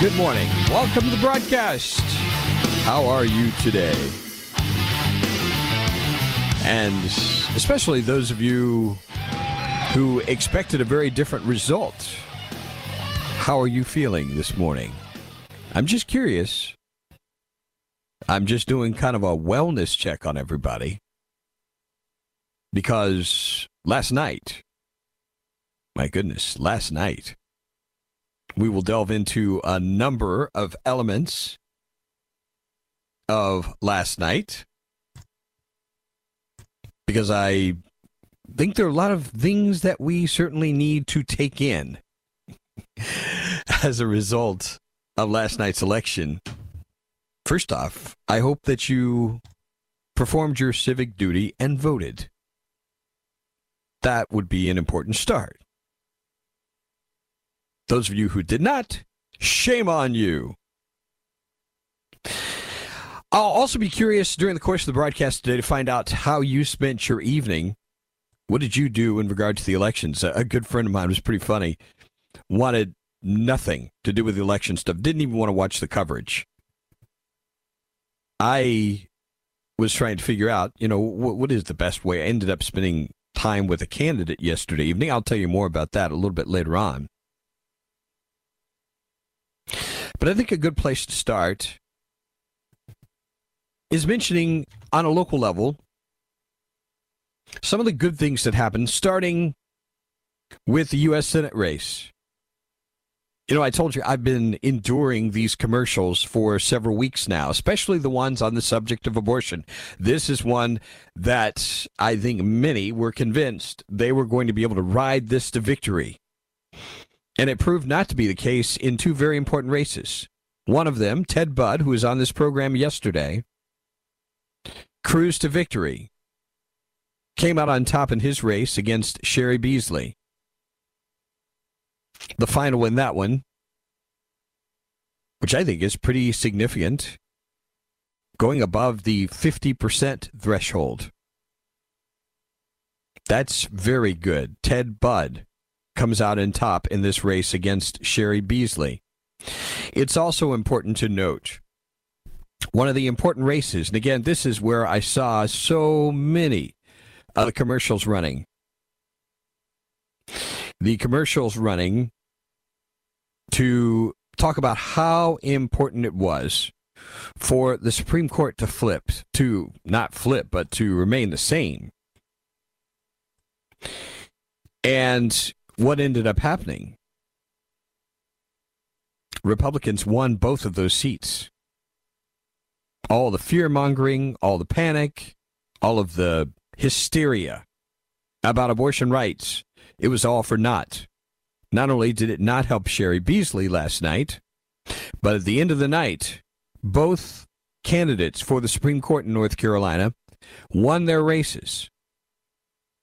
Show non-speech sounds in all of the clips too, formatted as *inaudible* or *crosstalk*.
Good morning. Welcome to the broadcast. How are you today? And especially those of you who expected a very different result. How are you feeling this morning? I'm just curious. I'm just doing kind of a wellness check on everybody. Because last night, my goodness, last night, we will delve into a number of elements of last night because I think there are a lot of things that we certainly need to take in *laughs* as a result of last night's election. First off, I hope that you performed your civic duty and voted. That would be an important start. Those of you who did not, shame on you. I'll also be curious during the course of the broadcast today to find out how you spent your evening. What did you do in regard to the elections? A, good friend of mine was pretty funny. Wanted nothing to do with the election stuff. Didn't even want to watch the coverage. I was trying to figure out, you know, what, what is the best way. I ended up spending time with a candidate yesterday evening. I'll tell you more about that a little bit later on. But I think a good place to start is mentioning on a local level some of the good things that happened, starting with the U.S. Senate race. You know, I told you I've been enduring these commercials for several weeks now, especially the ones on the subject of abortion. This is one that I think many were convinced they were going to be able to ride this to victory. And it proved not to be the case in two very important races. One of them, Ted Budd, who was on this program yesterday, cruised to victory, came out on top in his race against Cheri Beasley. The final in that one, which I think is pretty significant, going above the 50% threshold. That's very good. Ted Budd comes out in top in this race against Cheri Beasley. It's also important to note one of the important races, and again, this is where I saw so many of the commercials running. The commercials running to talk about how important it was for the Supreme Court to flip, to not flip, but to remain the same. And what ended up happening? Republicans won both of those seats. All the fear mongering, all the panic, all of the hysteria about abortion rights, it was all for naught. Not only did it not help Cheri Beasley last night, but at the end of the night, both candidates for the Supreme Court in North Carolina won their races.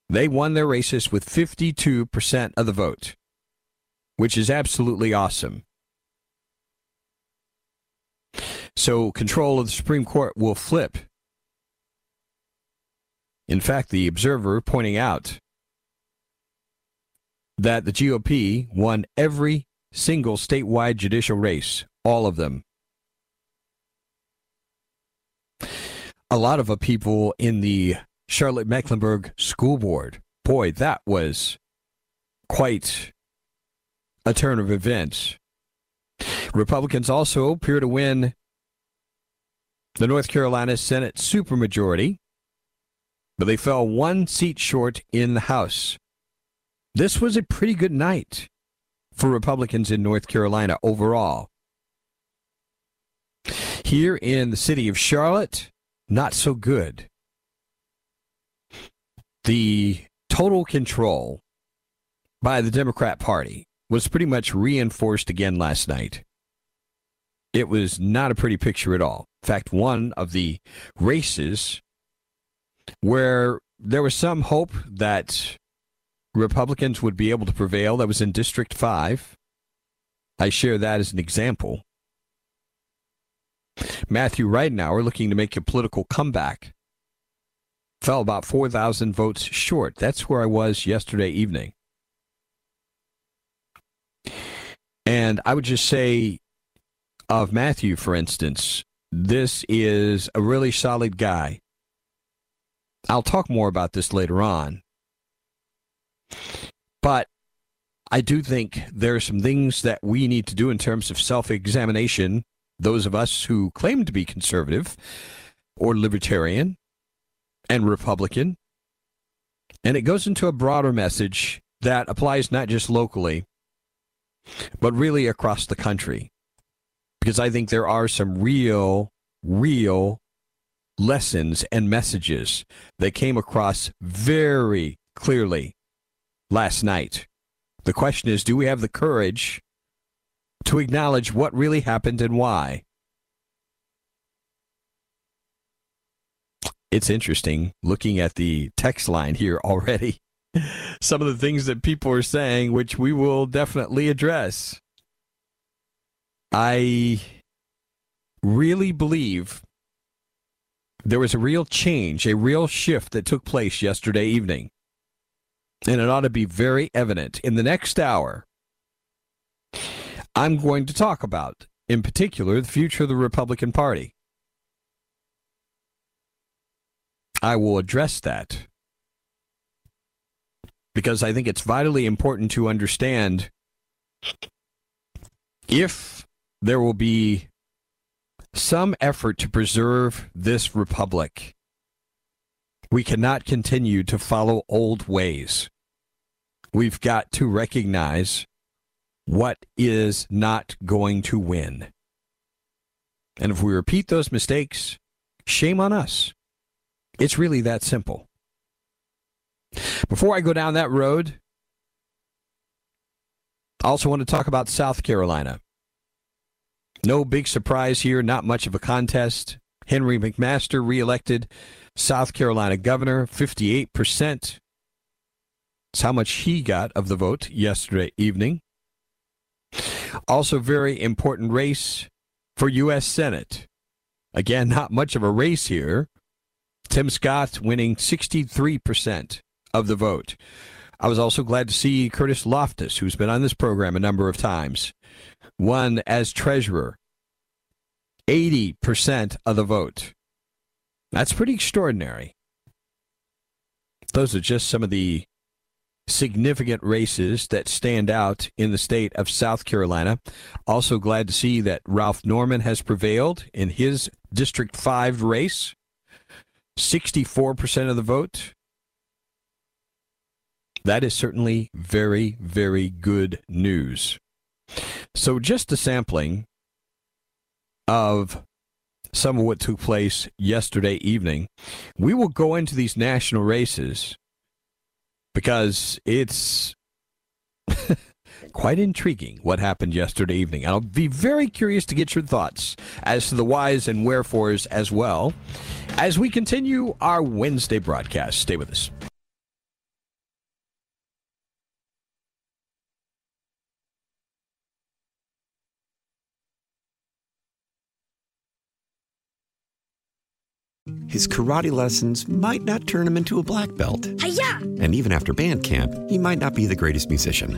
They won their races with 52% of the vote, which is absolutely awesome. So control of the Supreme Court will flip. In fact, the Observer pointing out that the GOP won every single statewide judicial race, all of them. A lot of people in the Charlotte Mecklenburg School Board, boy, that was quite a turn of events. Republicans also appear to win the North Carolina Senate supermajority, but they fell one seat short in the House. This was a pretty good night for Republicans in North Carolina overall. Here in the city of Charlotte, not so good. The total control by the Democrat Party was pretty much reinforced again last night. It was not a pretty picture at all. In fact, one of the races where there was some hope that Republicans would be able to prevail, that was in District 5. I share that as an example. Matthew Ridenhour, looking to make a political comeback, fell about 4,000 votes short. That's where I was yesterday evening. And I would just say of Matthew, for instance, this is a really solid guy. I'll talk more about this later on. But I do think there are some things that we need to do in terms of self examination, those of us who claim to be conservative or libertarian and Republican. And it goes into a broader message that applies not just locally, but really across the country. Because I think there are some real, real lessons and messages that came across very clearly last night. The question is do we have the courage to acknowledge what really happened and why? It's interesting looking at the text line here already *laughs* some of the things that people are saying, which we will definitely address. I really believe there was a real change, a real shift that took place yesterday evening. And it ought to be very evident. In the next hour, I'm going to talk about, in particular, the future of the Republican Party. I will address that because I think it's vitally important to understand if there will be some effort to preserve this republic. We cannot continue to follow old ways. We've got to recognize what is not going to win. And if we repeat those mistakes, shame on us. It's really that simple. Before I go down that road, I also want to talk about South Carolina. No big surprise here, not much of a contest. Henry McMaster reelected South Carolina governor, 58%. That's how much he got of the vote yesterday evening. Also, very important race for U.S. Senate. Again, not much of a race here. Tim Scott winning 63% of the vote. I was also glad to see Curtis Loftis, who's been on this program a number of times, won as treasurer. 80% of the vote. That's pretty extraordinary. Those are just some of the significant races that stand out in the state of South Carolina. Also glad to see that Ralph Norman has prevailed in his District 5 race. 64% of the vote. That is certainly very, very good news. So, just a sampling of some of what took place yesterday evening. We will go into these national races because it's *laughs* quite intriguing what happened yesterday evening. I'll be very curious to get your thoughts as to the whys and wherefores as well as we continue our Wednesday broadcast. Stay with us. His karate lessons might not turn him into a black belt. Hi-ya! And even after band camp, he might not be the greatest musician.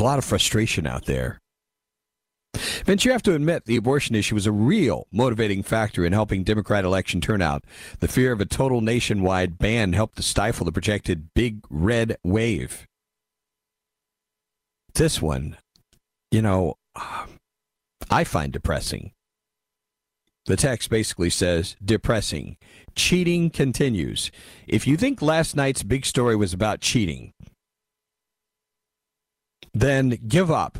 A lot of frustration out there. Vince, you have to admit the abortion issue was a real motivating factor in helping Democrat election turnout. The fear of a total nationwide ban helped to stifle the projected big red wave. This one, you know, *sighs* I find depressing. The text basically says depressing. Cheating continues. If you think last night's big story was about cheating, then give up.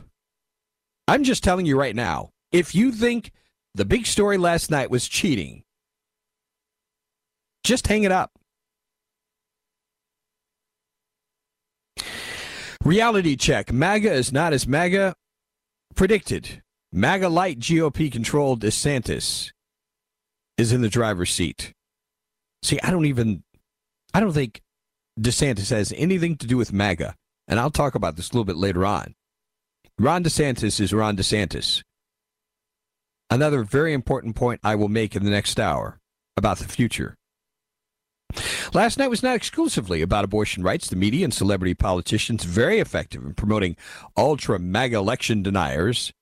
I'm just telling you right now if you think the big story last night was cheating, just hang it up. Reality check. MAGA is not as MAGA predicted. MAGA light GOP controlled DeSantis is in the driver's seat. See, I don't even, I don't think DeSantis has anything to do with MAGA. And I'll talk about this a little bit later on. Ron DeSantis is Ron DeSantis. Another very important point I will make in the next hour about the future. Last night was not exclusively about abortion rights. The media and celebrity politicians very effective in promoting ultra MAGA election deniers,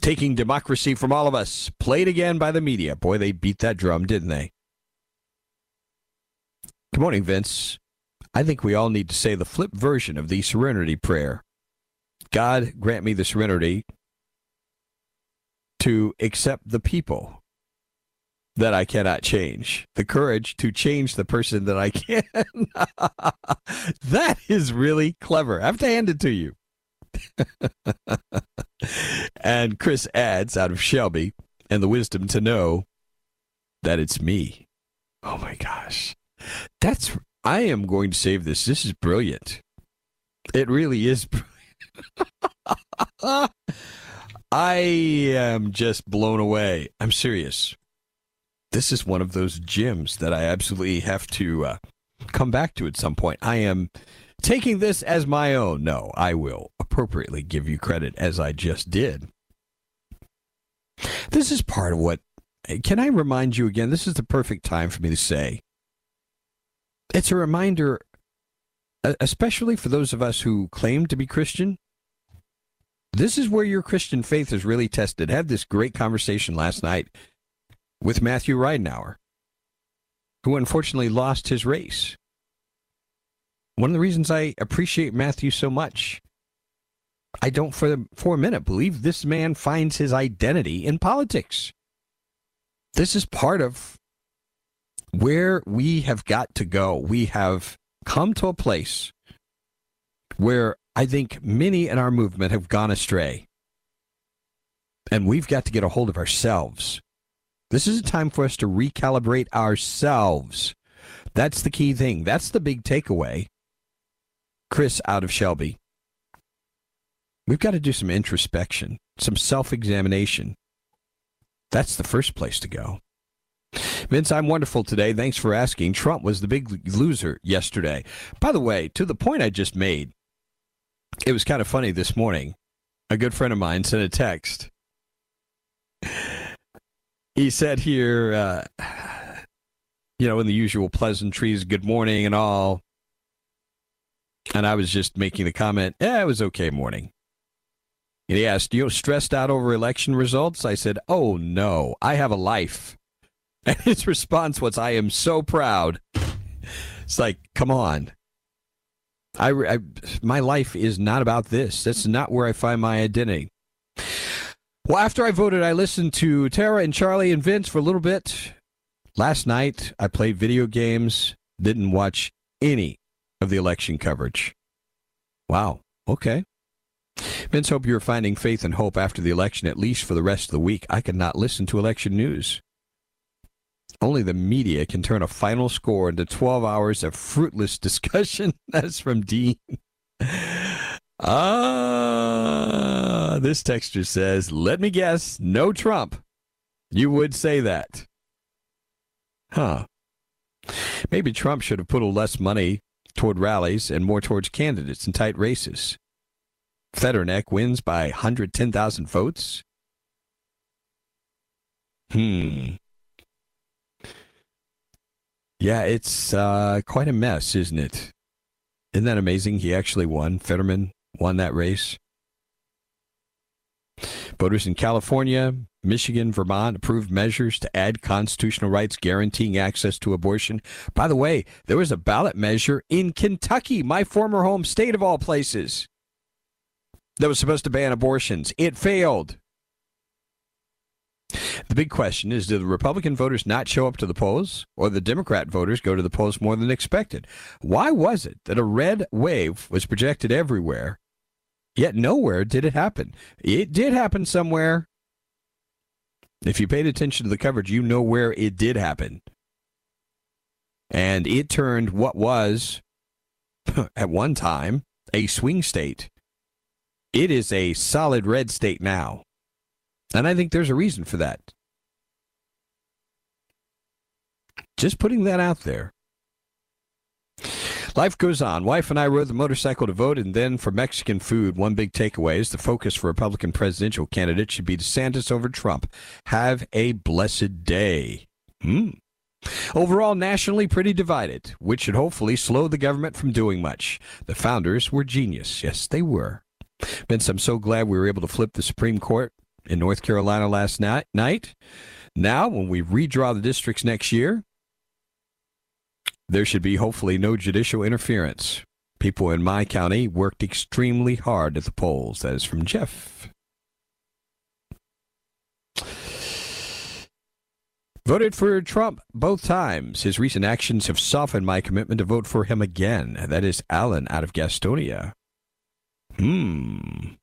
taking democracy from all of us. Played again by the media. Boy, they beat that drum, didn't they? Good morning, Vince. I think we all need to say the flip version of the serenity prayer. God grant me the serenity to accept the people that I cannot change, the courage to change the person that I *laughs* can. *laughs* that is really clever. I have to hand it to you. *laughs* and Chris adds out of Shelby and the wisdom to know that it's me. Oh my gosh. That's I am going to save this. This is brilliant. It really is. *laughs* I am just blown away. I'm serious. This is one of those gems that I absolutely have to uh, come back to at some point. I am taking this as my own. No, I will appropriately give you credit as I just did. This is part of what. Can I remind you again? This is the perfect time for me to say it's a reminder, especially for those of us who claim to be Christian. This is where your Christian faith is really tested. I had this great conversation last night with Matthew Ridenhour, who unfortunately lost his race. One of the reasons I appreciate Matthew so much, I don't for, for a minute believe this man finds his identity in politics. This is part of where we have got to go. We have come to a place where I think many in our movement have gone astray. And we've got to get a hold of ourselves. This is a time for us to recalibrate ourselves. That's the key thing. That's the big takeaway. Chris out of Shelby. We've got to do some introspection, some self examination. That's the first place to go. Vince, I'm wonderful today. Thanks for asking. Trump was the big loser yesterday. By the way, to the point I just made, it was kind of funny this morning. a good friend of mine, sent a text. He said here, uh, you know, in the usual pleasantries, good morning and all. And I was just making the comment, yeah, it was okay morning. And he asked, you know, stressed out over election results? I said, oh no, I have a life. *laughs* And his response was, I am so proud. It's like, come on. I, I, my life is not about this. That's not where I find my identity. Well, after I voted, I listened to Tara and Charlie and Vince for a little bit. Last night, I played video games, didn't watch any of the election coverage. Wow. Okay. Vince, hope you're finding faith and hope after the election, at least for the rest of the week. I cannot listen to election news. Only the media can turn a final score into 12 hours of fruitless discussion. *laughs* That's from Dean. Ah, this texture says, let me guess, no Trump. You would say that. Huh. Maybe Trump should have put less money toward rallies and more towards candidates in tight races. Fetterneck wins by 110,000 votes. Hmm. Yeah, it's uh, quite a mess, isn't it? Isn't that amazing? He actually won. Fetterman won that race. Voters in California, Michigan, Vermont approved measures to add constitutional rights guaranteeing access to abortion. By the way, there was a ballot measure in Kentucky, my former home state of all places, that was supposed to ban abortions. It failed. The big question is do the Republican voters not show up to the polls, or the Democrat voters go to the polls more than expected? Why was it that a red wave was projected everywhere, yet nowhere did it happen? It did happen somewhere. If you paid attention to the coverage, you know where it did happen. And it turned what was, *laughs* at one time, a swing state. It is a solid red state now. And I think there's a reason for that. Just putting that out there. Life goes on. Wife and I rode the motorcycle to vote, and then for Mexican food. One big takeaway is the focus for Republican presidential candidate should be DeSantis over Trump. Have a blessed day. Hmm. Overall, nationally pretty divided, which should hopefully slow the government from doing much. The founders were genius. Yes, they were. Vince, I'm so glad we were able to flip the Supreme Court in North Carolina last night. Now, when we redraw the districts next year, there should be hopefully no judicial interference. People in my county worked extremely hard at the polls. That is from Jeff. Voted for Trump both times. His recent actions have softened my commitment to vote for him again. That is Alan out of Gastonia. Hmm.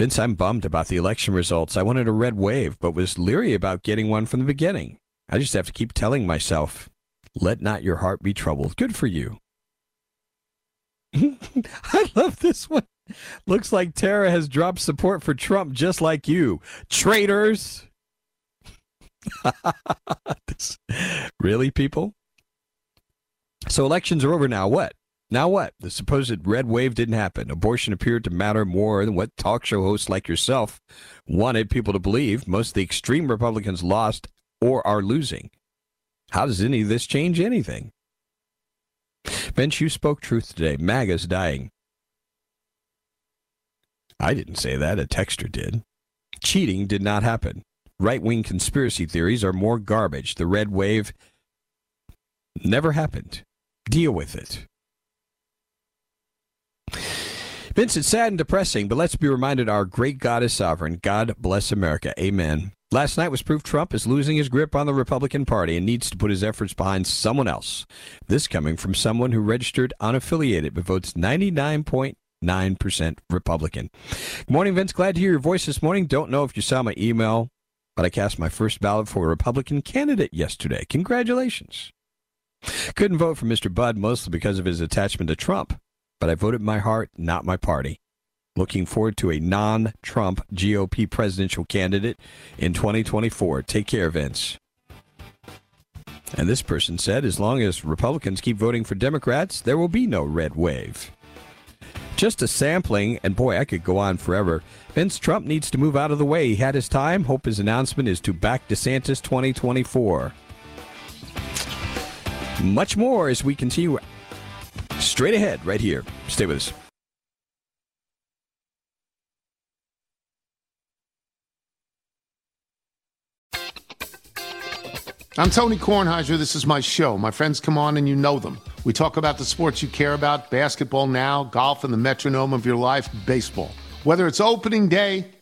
Vince, I'm bummed about the election results. I wanted a red wave, but was leery about getting one from the beginning. I just have to keep telling myself, let not your heart be troubled. Good for you. *laughs* I love this one. Looks like Tara has dropped support for Trump just like you. Traitors. *laughs* really, people? So elections are over now. What? Now what? The supposed red wave didn't happen. Abortion appeared to matter more than what talk show hosts like yourself wanted people to believe. Most of the extreme Republicans lost or are losing. How does any of this change anything? Vince, you spoke truth today. MAGA's dying. I didn't say that. A texter did. Cheating did not happen. Right wing conspiracy theories are more garbage. The red wave never happened. Deal with it. Vince, it's sad and depressing, but let's be reminded our great God is sovereign. God bless America. Amen. Last night was proof Trump is losing his grip on the Republican Party and needs to put his efforts behind someone else. This coming from someone who registered unaffiliated but votes 99.9% Republican. Good morning, Vince. Glad to hear your voice this morning. Don't know if you saw my email, but I cast my first ballot for a Republican candidate yesterday. Congratulations. Couldn't vote for Mr. Budd mostly because of his attachment to Trump but I voted my heart, not my party. Looking forward to a non Trump GOP presidential candidate in 2024. Take care, Vince. And this person said as long as Republicans keep voting for Democrats, there will be no red wave. Just a sampling, and boy, I could go on forever. Vince Trump needs to move out of the way. He had his time. Hope his announcement is to back DeSantis 2024. Much more as we continue straight ahead right here. Stay with us. I'm Tony Kornheiser. This is my show. My friends come on and you know them. We talk about the sports you care about basketball now, golf, and the metronome of your life, baseball. Whether it's opening day,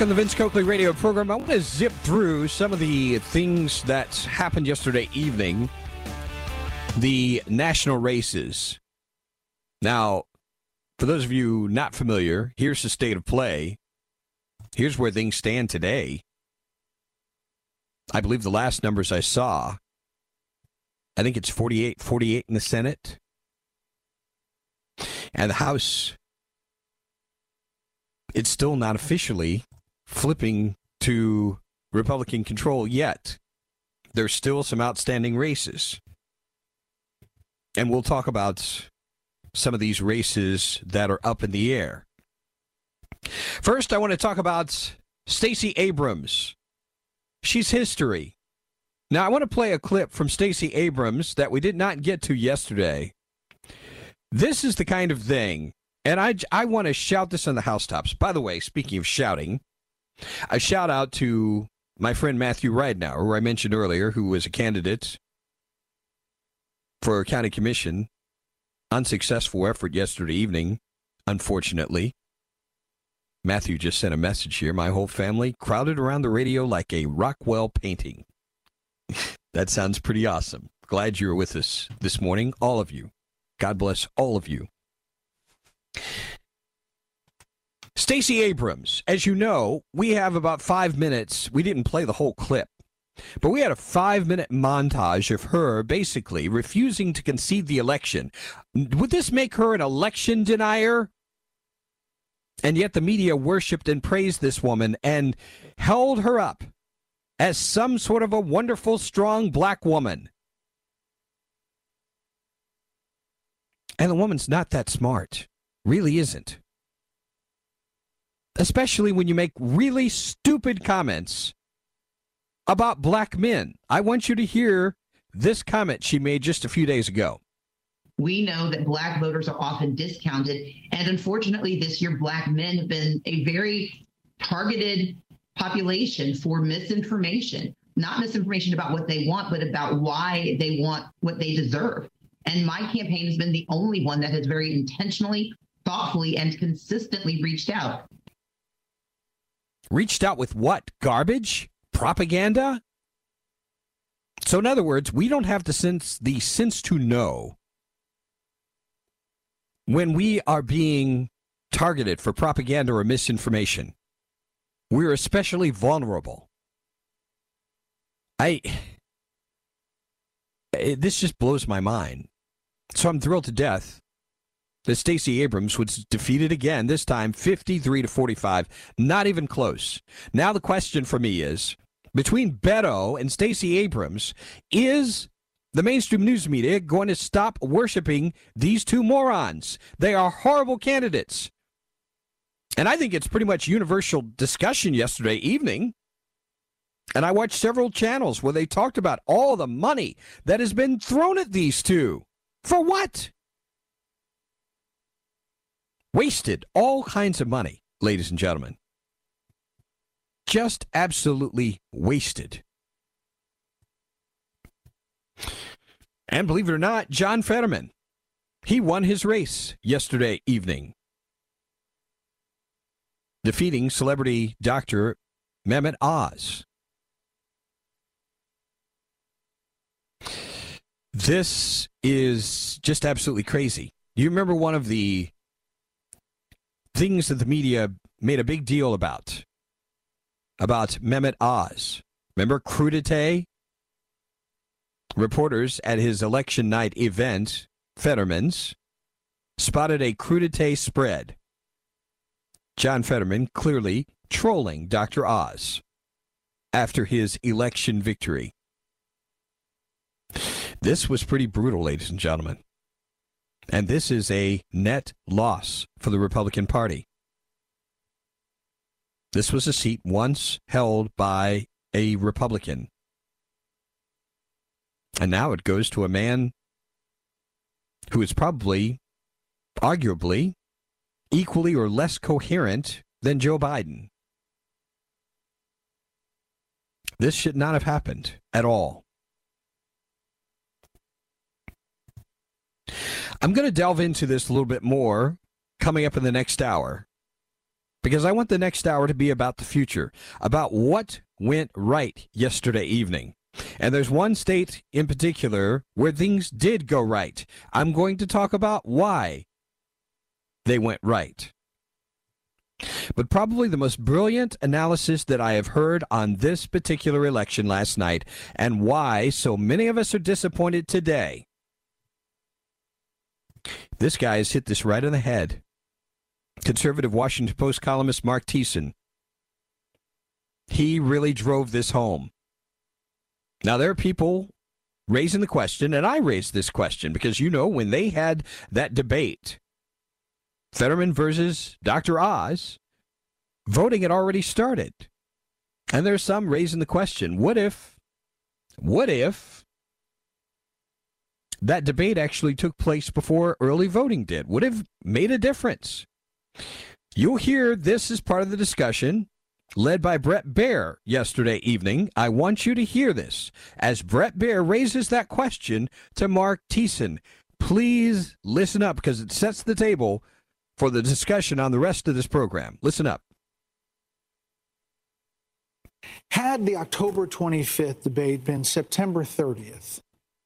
On the Vince Coakley radio program, I want to zip through some of the things that happened yesterday evening. The national races. Now, for those of you not familiar, here's the state of play. Here's where things stand today. I believe the last numbers I saw, I think it's 48 48 in the Senate. And the House it's still not officially flipping to Republican control yet. There's still some outstanding races. And we'll talk about some of these races that are up in the air. First, I want to talk about Stacey Abrams. She's history. Now, I want to play a clip from Stacey Abrams that we did not get to yesterday. This is the kind of thing and I, I want to shout this on the housetops. By the way, speaking of shouting, a shout out to my friend Matthew Ridenhour, who I mentioned earlier, who was a candidate for county commission. Unsuccessful effort yesterday evening, unfortunately. Matthew just sent a message here. My whole family crowded around the radio like a Rockwell painting. *laughs* that sounds pretty awesome. Glad you're with us this morning, all of you. God bless all of you. Stacey Abrams, as you know, we have about five minutes. We didn't play the whole clip, but we had a five minute montage of her basically refusing to concede the election. Would this make her an election denier? And yet the media worshiped and praised this woman and held her up as some sort of a wonderful, strong black woman. And the woman's not that smart really isn't. Especially when you make really stupid comments about black men. I want you to hear this comment she made just a few days ago. We know that black voters are often discounted. And unfortunately, this year, black men have been a very targeted population for misinformation. Not misinformation about what they want, but about why they want what they deserve. And my campaign has been the only one that has very intentionally thoughtfully and consistently reached out. Reached out with what? Garbage? Propaganda? So, in other words, we don't have the sense, the sense to know when we are being targeted for propaganda or misinformation. We're especially vulnerable. I. *sighs* It, this just blows my mind. So I'm thrilled to death that Stacey Abrams was defeated again, this time 53 to 45. Not even close. Now the question for me is between Beto and Stacey Abrams, is the mainstream news media going to stop worshiping these two morons? They are horrible candidates. And I think it's pretty much universal discussion yesterday evening. And I watched several channels where they talked about all the money that has been thrown at these two. For what? Wasted all kinds of money, ladies and gentlemen. Just absolutely wasted. And believe it or not, John Fetterman, he won his race yesterday evening, defeating celebrity doctor Mehmet Oz. This is just absolutely crazy. Do you remember one of the things that the media made a big deal about about Mehmet Oz. Remember crudité? Reporters at his election night event, Fetterman's, spotted a crudité spread. John Fetterman clearly trolling Dr. Oz after his election victory. This was pretty brutal, ladies and gentlemen. And this is a net loss for the Republican Party. This was a seat once held by a Republican. And now it goes to a man who is probably, arguably, equally or less coherent than Joe Biden. This should not have happened at all. I'm going to delve into this a little bit more coming up in the next hour because I want the next hour to be about the future, about what went right yesterday evening. And there's one state in particular where things did go right. I'm going to talk about why they went right. But probably the most brilliant analysis that I have heard on this particular election last night and why so many of us are disappointed today. This guy has hit this right on the head conservative Washington Post columnist Marc Thiessen. He really drove this home. Now, there are people raising the question, and I raised this question because, you know, when they had that debate, Fetterman versus Dr. Oz, voting had already started. And there's some raising the question what if, what if that debate actually took place before early voting did? Would have made a difference. You'll hear this as part of the discussion led by Bret Baier yesterday evening. I want you to hear this as Bret Baier raises that question to Marc Thiessen. Please listen up because it sets the table for the discussion on the rest of this program. Listen up. Had the October 25th debate been September 30th,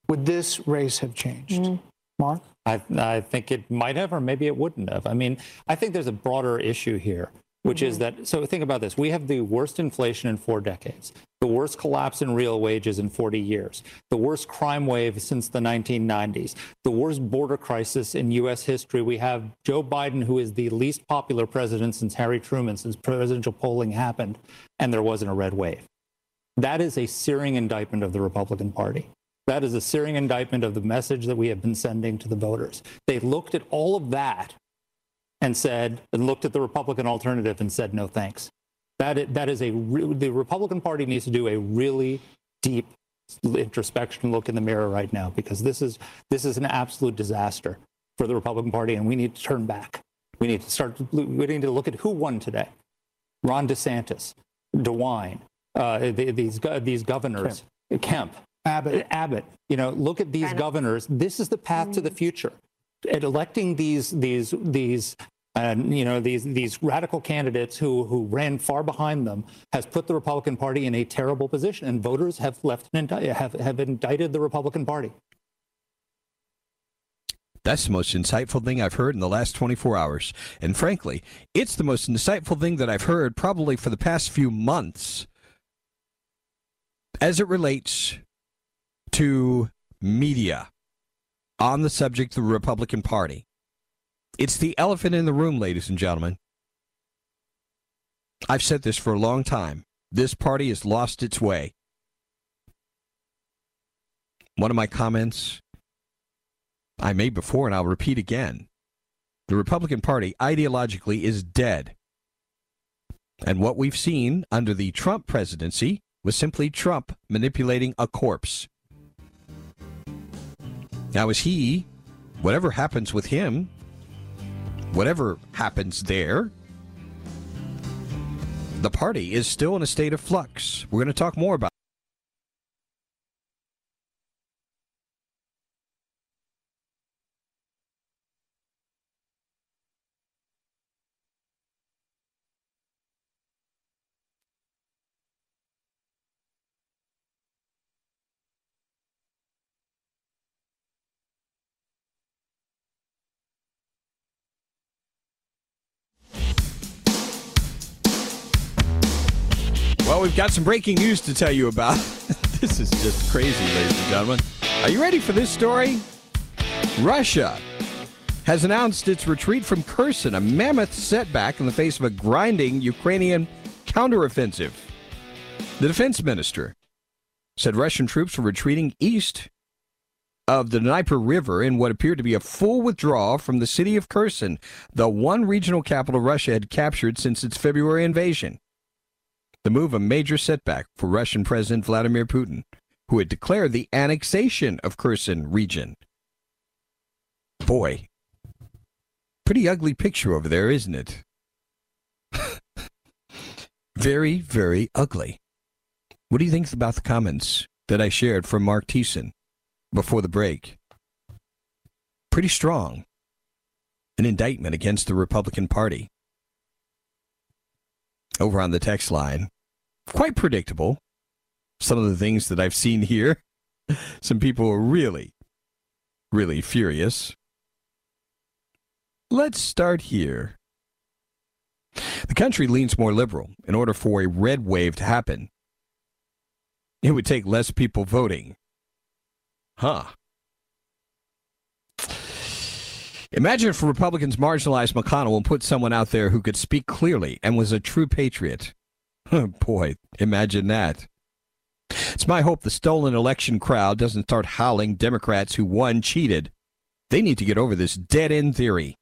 would this race have changed? Mm. Mark? I, I think it might have, or maybe it wouldn't have. I mean, I think there's a broader issue here, which mm-hmm. is that. So think about this: we have the worst inflation in four decades, the worst collapse in real wages in 40 years, the worst crime wave since the 1990s, the worst border crisis in U.S. history. We have Joe Biden, who is the least popular president since Harry Truman, since presidential polling happened, and there wasn't a red wave. That is a searing indictment of the Republican Party. That is a searing indictment of the message that we have been sending to the voters. They looked at all of that and said, and looked at the Republican alternative and said, no thanks. That is, that is a, the Republican Party needs to do a really deep introspection look in the mirror right now because this is, this is an absolute disaster for the Republican Party and we need to turn back. We need to start, we need to look at who won today. Ron DeSantis, DeWine, uh, these, these governors, Kemp. Kemp Abbott. Abbott. You know, look at these governors. This is the path to the mm. future. At electing these these these uh, you know these these radical candidates who who ran far behind them has put the Republican Party in a terrible position, and voters have left have have indicted the Republican Party. That's the most insightful thing I've heard in the last 24 hours. And frankly, it's the most insightful thing that I've heard probably for the past few months as it relates to media on the subject of the Republican Party. It's the elephant in the room, ladies and gentlemen. I've said this for a long time. This party has lost its way. One of my comments I made before, and I'll repeat again the Republican Party ideologically is dead. And what we've seen under the Trump presidency was simply Trump manipulating a corpse. Now, is he, whatever happens with him, whatever happens there, the party is still in a state of flux. We're going to talk more about got some breaking news to tell you about. *laughs* this is just crazy, ladies and gentlemen. Are you ready for this story? Russia has announced its retreat from Kherson, a mammoth setback in the face of a grinding Ukrainian counteroffensive. The defense minister said Russian troops were retreating east of the Dnieper River in what appeared to be a full withdrawal from the city of Kherson, the one regional capital Russia had captured since its February invasion. The move a major setback for Russian President Vladimir Putin, who had declared the annexation of Kherson region. Boy, pretty ugly picture over there, isn't it? *laughs* very, very ugly. What do you think about the comments that I shared from Marc Thiessen before the break? Pretty strong. An indictment against the Republican Party. Over on the text line, quite predictable. Some of the things that I've seen here. *laughs* Some people are really, really furious. Let's start here. The country leans more liberal. In order for a red wave to happen, it would take less people voting. Huh. Imagine if Republicans marginalized McConnell and put someone out there who could speak clearly and was a true patriot. *laughs* Boy, imagine that. It's my hope the stolen election crowd doesn't start howling Democrats who won cheated. They need to get over this dead end theory.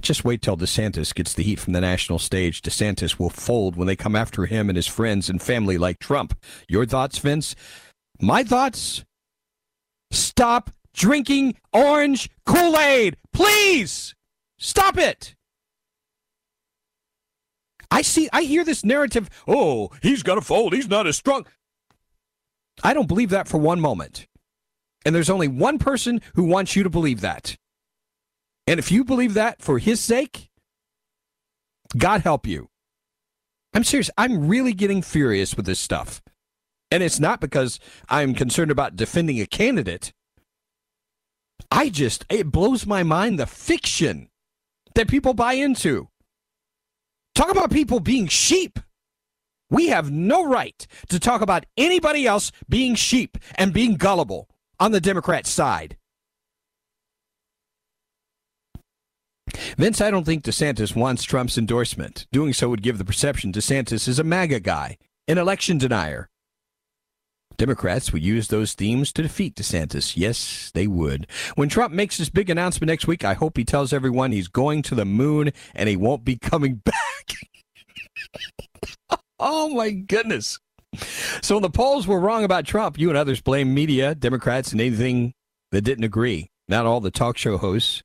Just wait till DeSantis gets the heat from the national stage. DeSantis will fold when they come after him and his friends and family like Trump. Your thoughts, Vince? My thoughts? Stop drinking orange Kool Aid. Please! Stop it! I see, I hear this narrative. Oh, he's going to fold. He's not as strong. I don't believe that for one moment. And there's only one person who wants you to believe that. And if you believe that for his sake, God help you. I'm serious. I'm really getting furious with this stuff. And it's not because I'm concerned about defending a candidate. I just, it blows my mind the fiction that people buy into. Talk about people being sheep. We have no right to talk about anybody else being sheep and being gullible on the Democrat side. Vince, I don't think DeSantis wants Trump's endorsement. Doing so would give the perception DeSantis is a MAGA guy, an election denier. Democrats would use those themes to defeat DeSantis. Yes, they would. When Trump makes his big announcement next week, I hope he tells everyone he's going to the moon and he won't be coming *laughs* back. oh, my goodness. So the polls were wrong about Trump. You and others blame media, Democrats, and anything that didn't agree. Not all the talk show hosts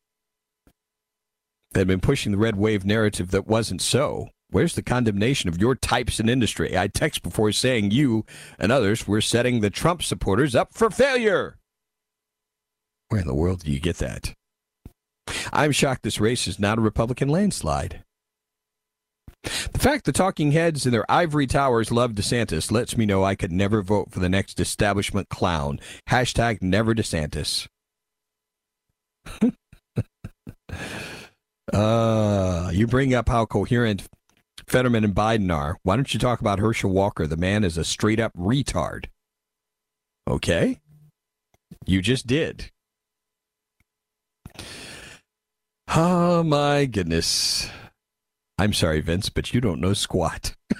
that had been pushing the red wave narrative that wasn't so. Where's the condemnation of your types in industry? I text before saying you and others were setting the Trump supporters up for failure. Where in the world do you get that? I'm shocked this race is not a Republican landslide. The fact the talking heads in their ivory towers love DeSantis lets me know I could never vote for the next establishment clown. Hashtag never DeSantis. *laughs* uh, you bring up how coherent Fetterman and Biden are. Why don't you talk about Herschel Walker? The man is a straight up retard. Okay? You just did. Oh my goodness. I'm sorry, Vince, but you don't know squat. *laughs*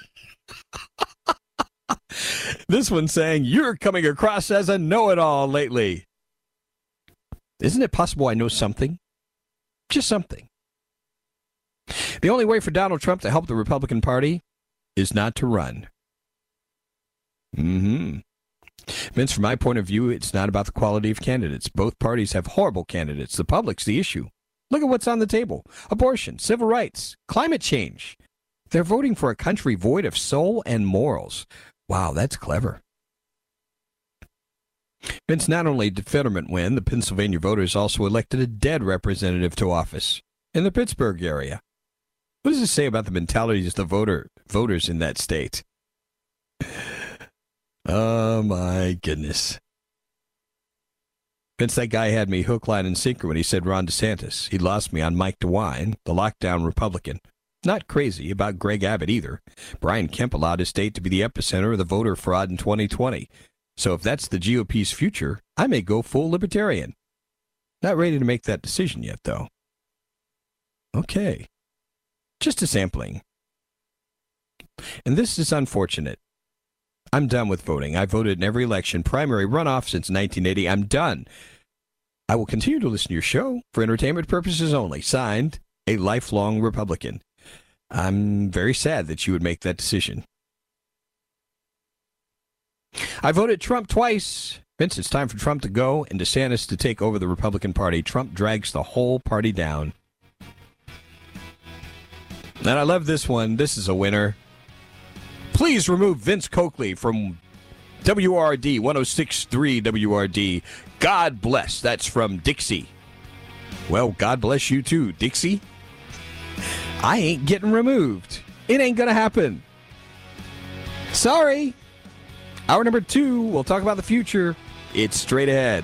this one saying, You're coming across as a know it all lately. Isn't it possible I know something? Just something. The only way for Donald Trump to help the Republican Party is not to run. Mm-hmm. Vince, from my point of view, it's not about the quality of candidates. Both parties have horrible candidates. The public's the issue. Look at what's on the table abortion, civil rights, climate change. They're voting for a country void of soul and morals. Wow, that's clever. Vince, not only did Fetterman win, the Pennsylvania voters also elected a dead representative to office in the Pittsburgh area. What does it say about the mentalities of the voter voters in that state? *sighs* Oh my goodness. Vince, that guy had me hook, line, and sinker when he said Ron DeSantis. He lost me on Mike DeWine, the lockdown Republican. Not crazy about Greg Abbott either. Brian Kemp allowed his state to be the epicenter of the voter fraud in 2020. So if that's the GOP's future, I may go full libertarian. Not ready to make that decision yet, though. Okay. Just a sampling. And this is unfortunate. I'm done with voting. I voted in every election, primary runoff since 1980. I'm done. I will continue to listen to your show for entertainment purposes only. Signed, a lifelong Republican. I'm very sad that you would make that decision. I voted Trump twice. Vince, it's time for Trump to go and DeSantis to take over the Republican Party. Trump drags the whole party down. And I love this one. This is a winner. Please remove Vince Coakley from WORD 1063 WORD. God bless. That's from Dixie. Well, God bless you too, Dixie. I ain't getting removed. It ain't going to happen. Sorry. Hour number two, we'll talk about the future. It's straight ahead.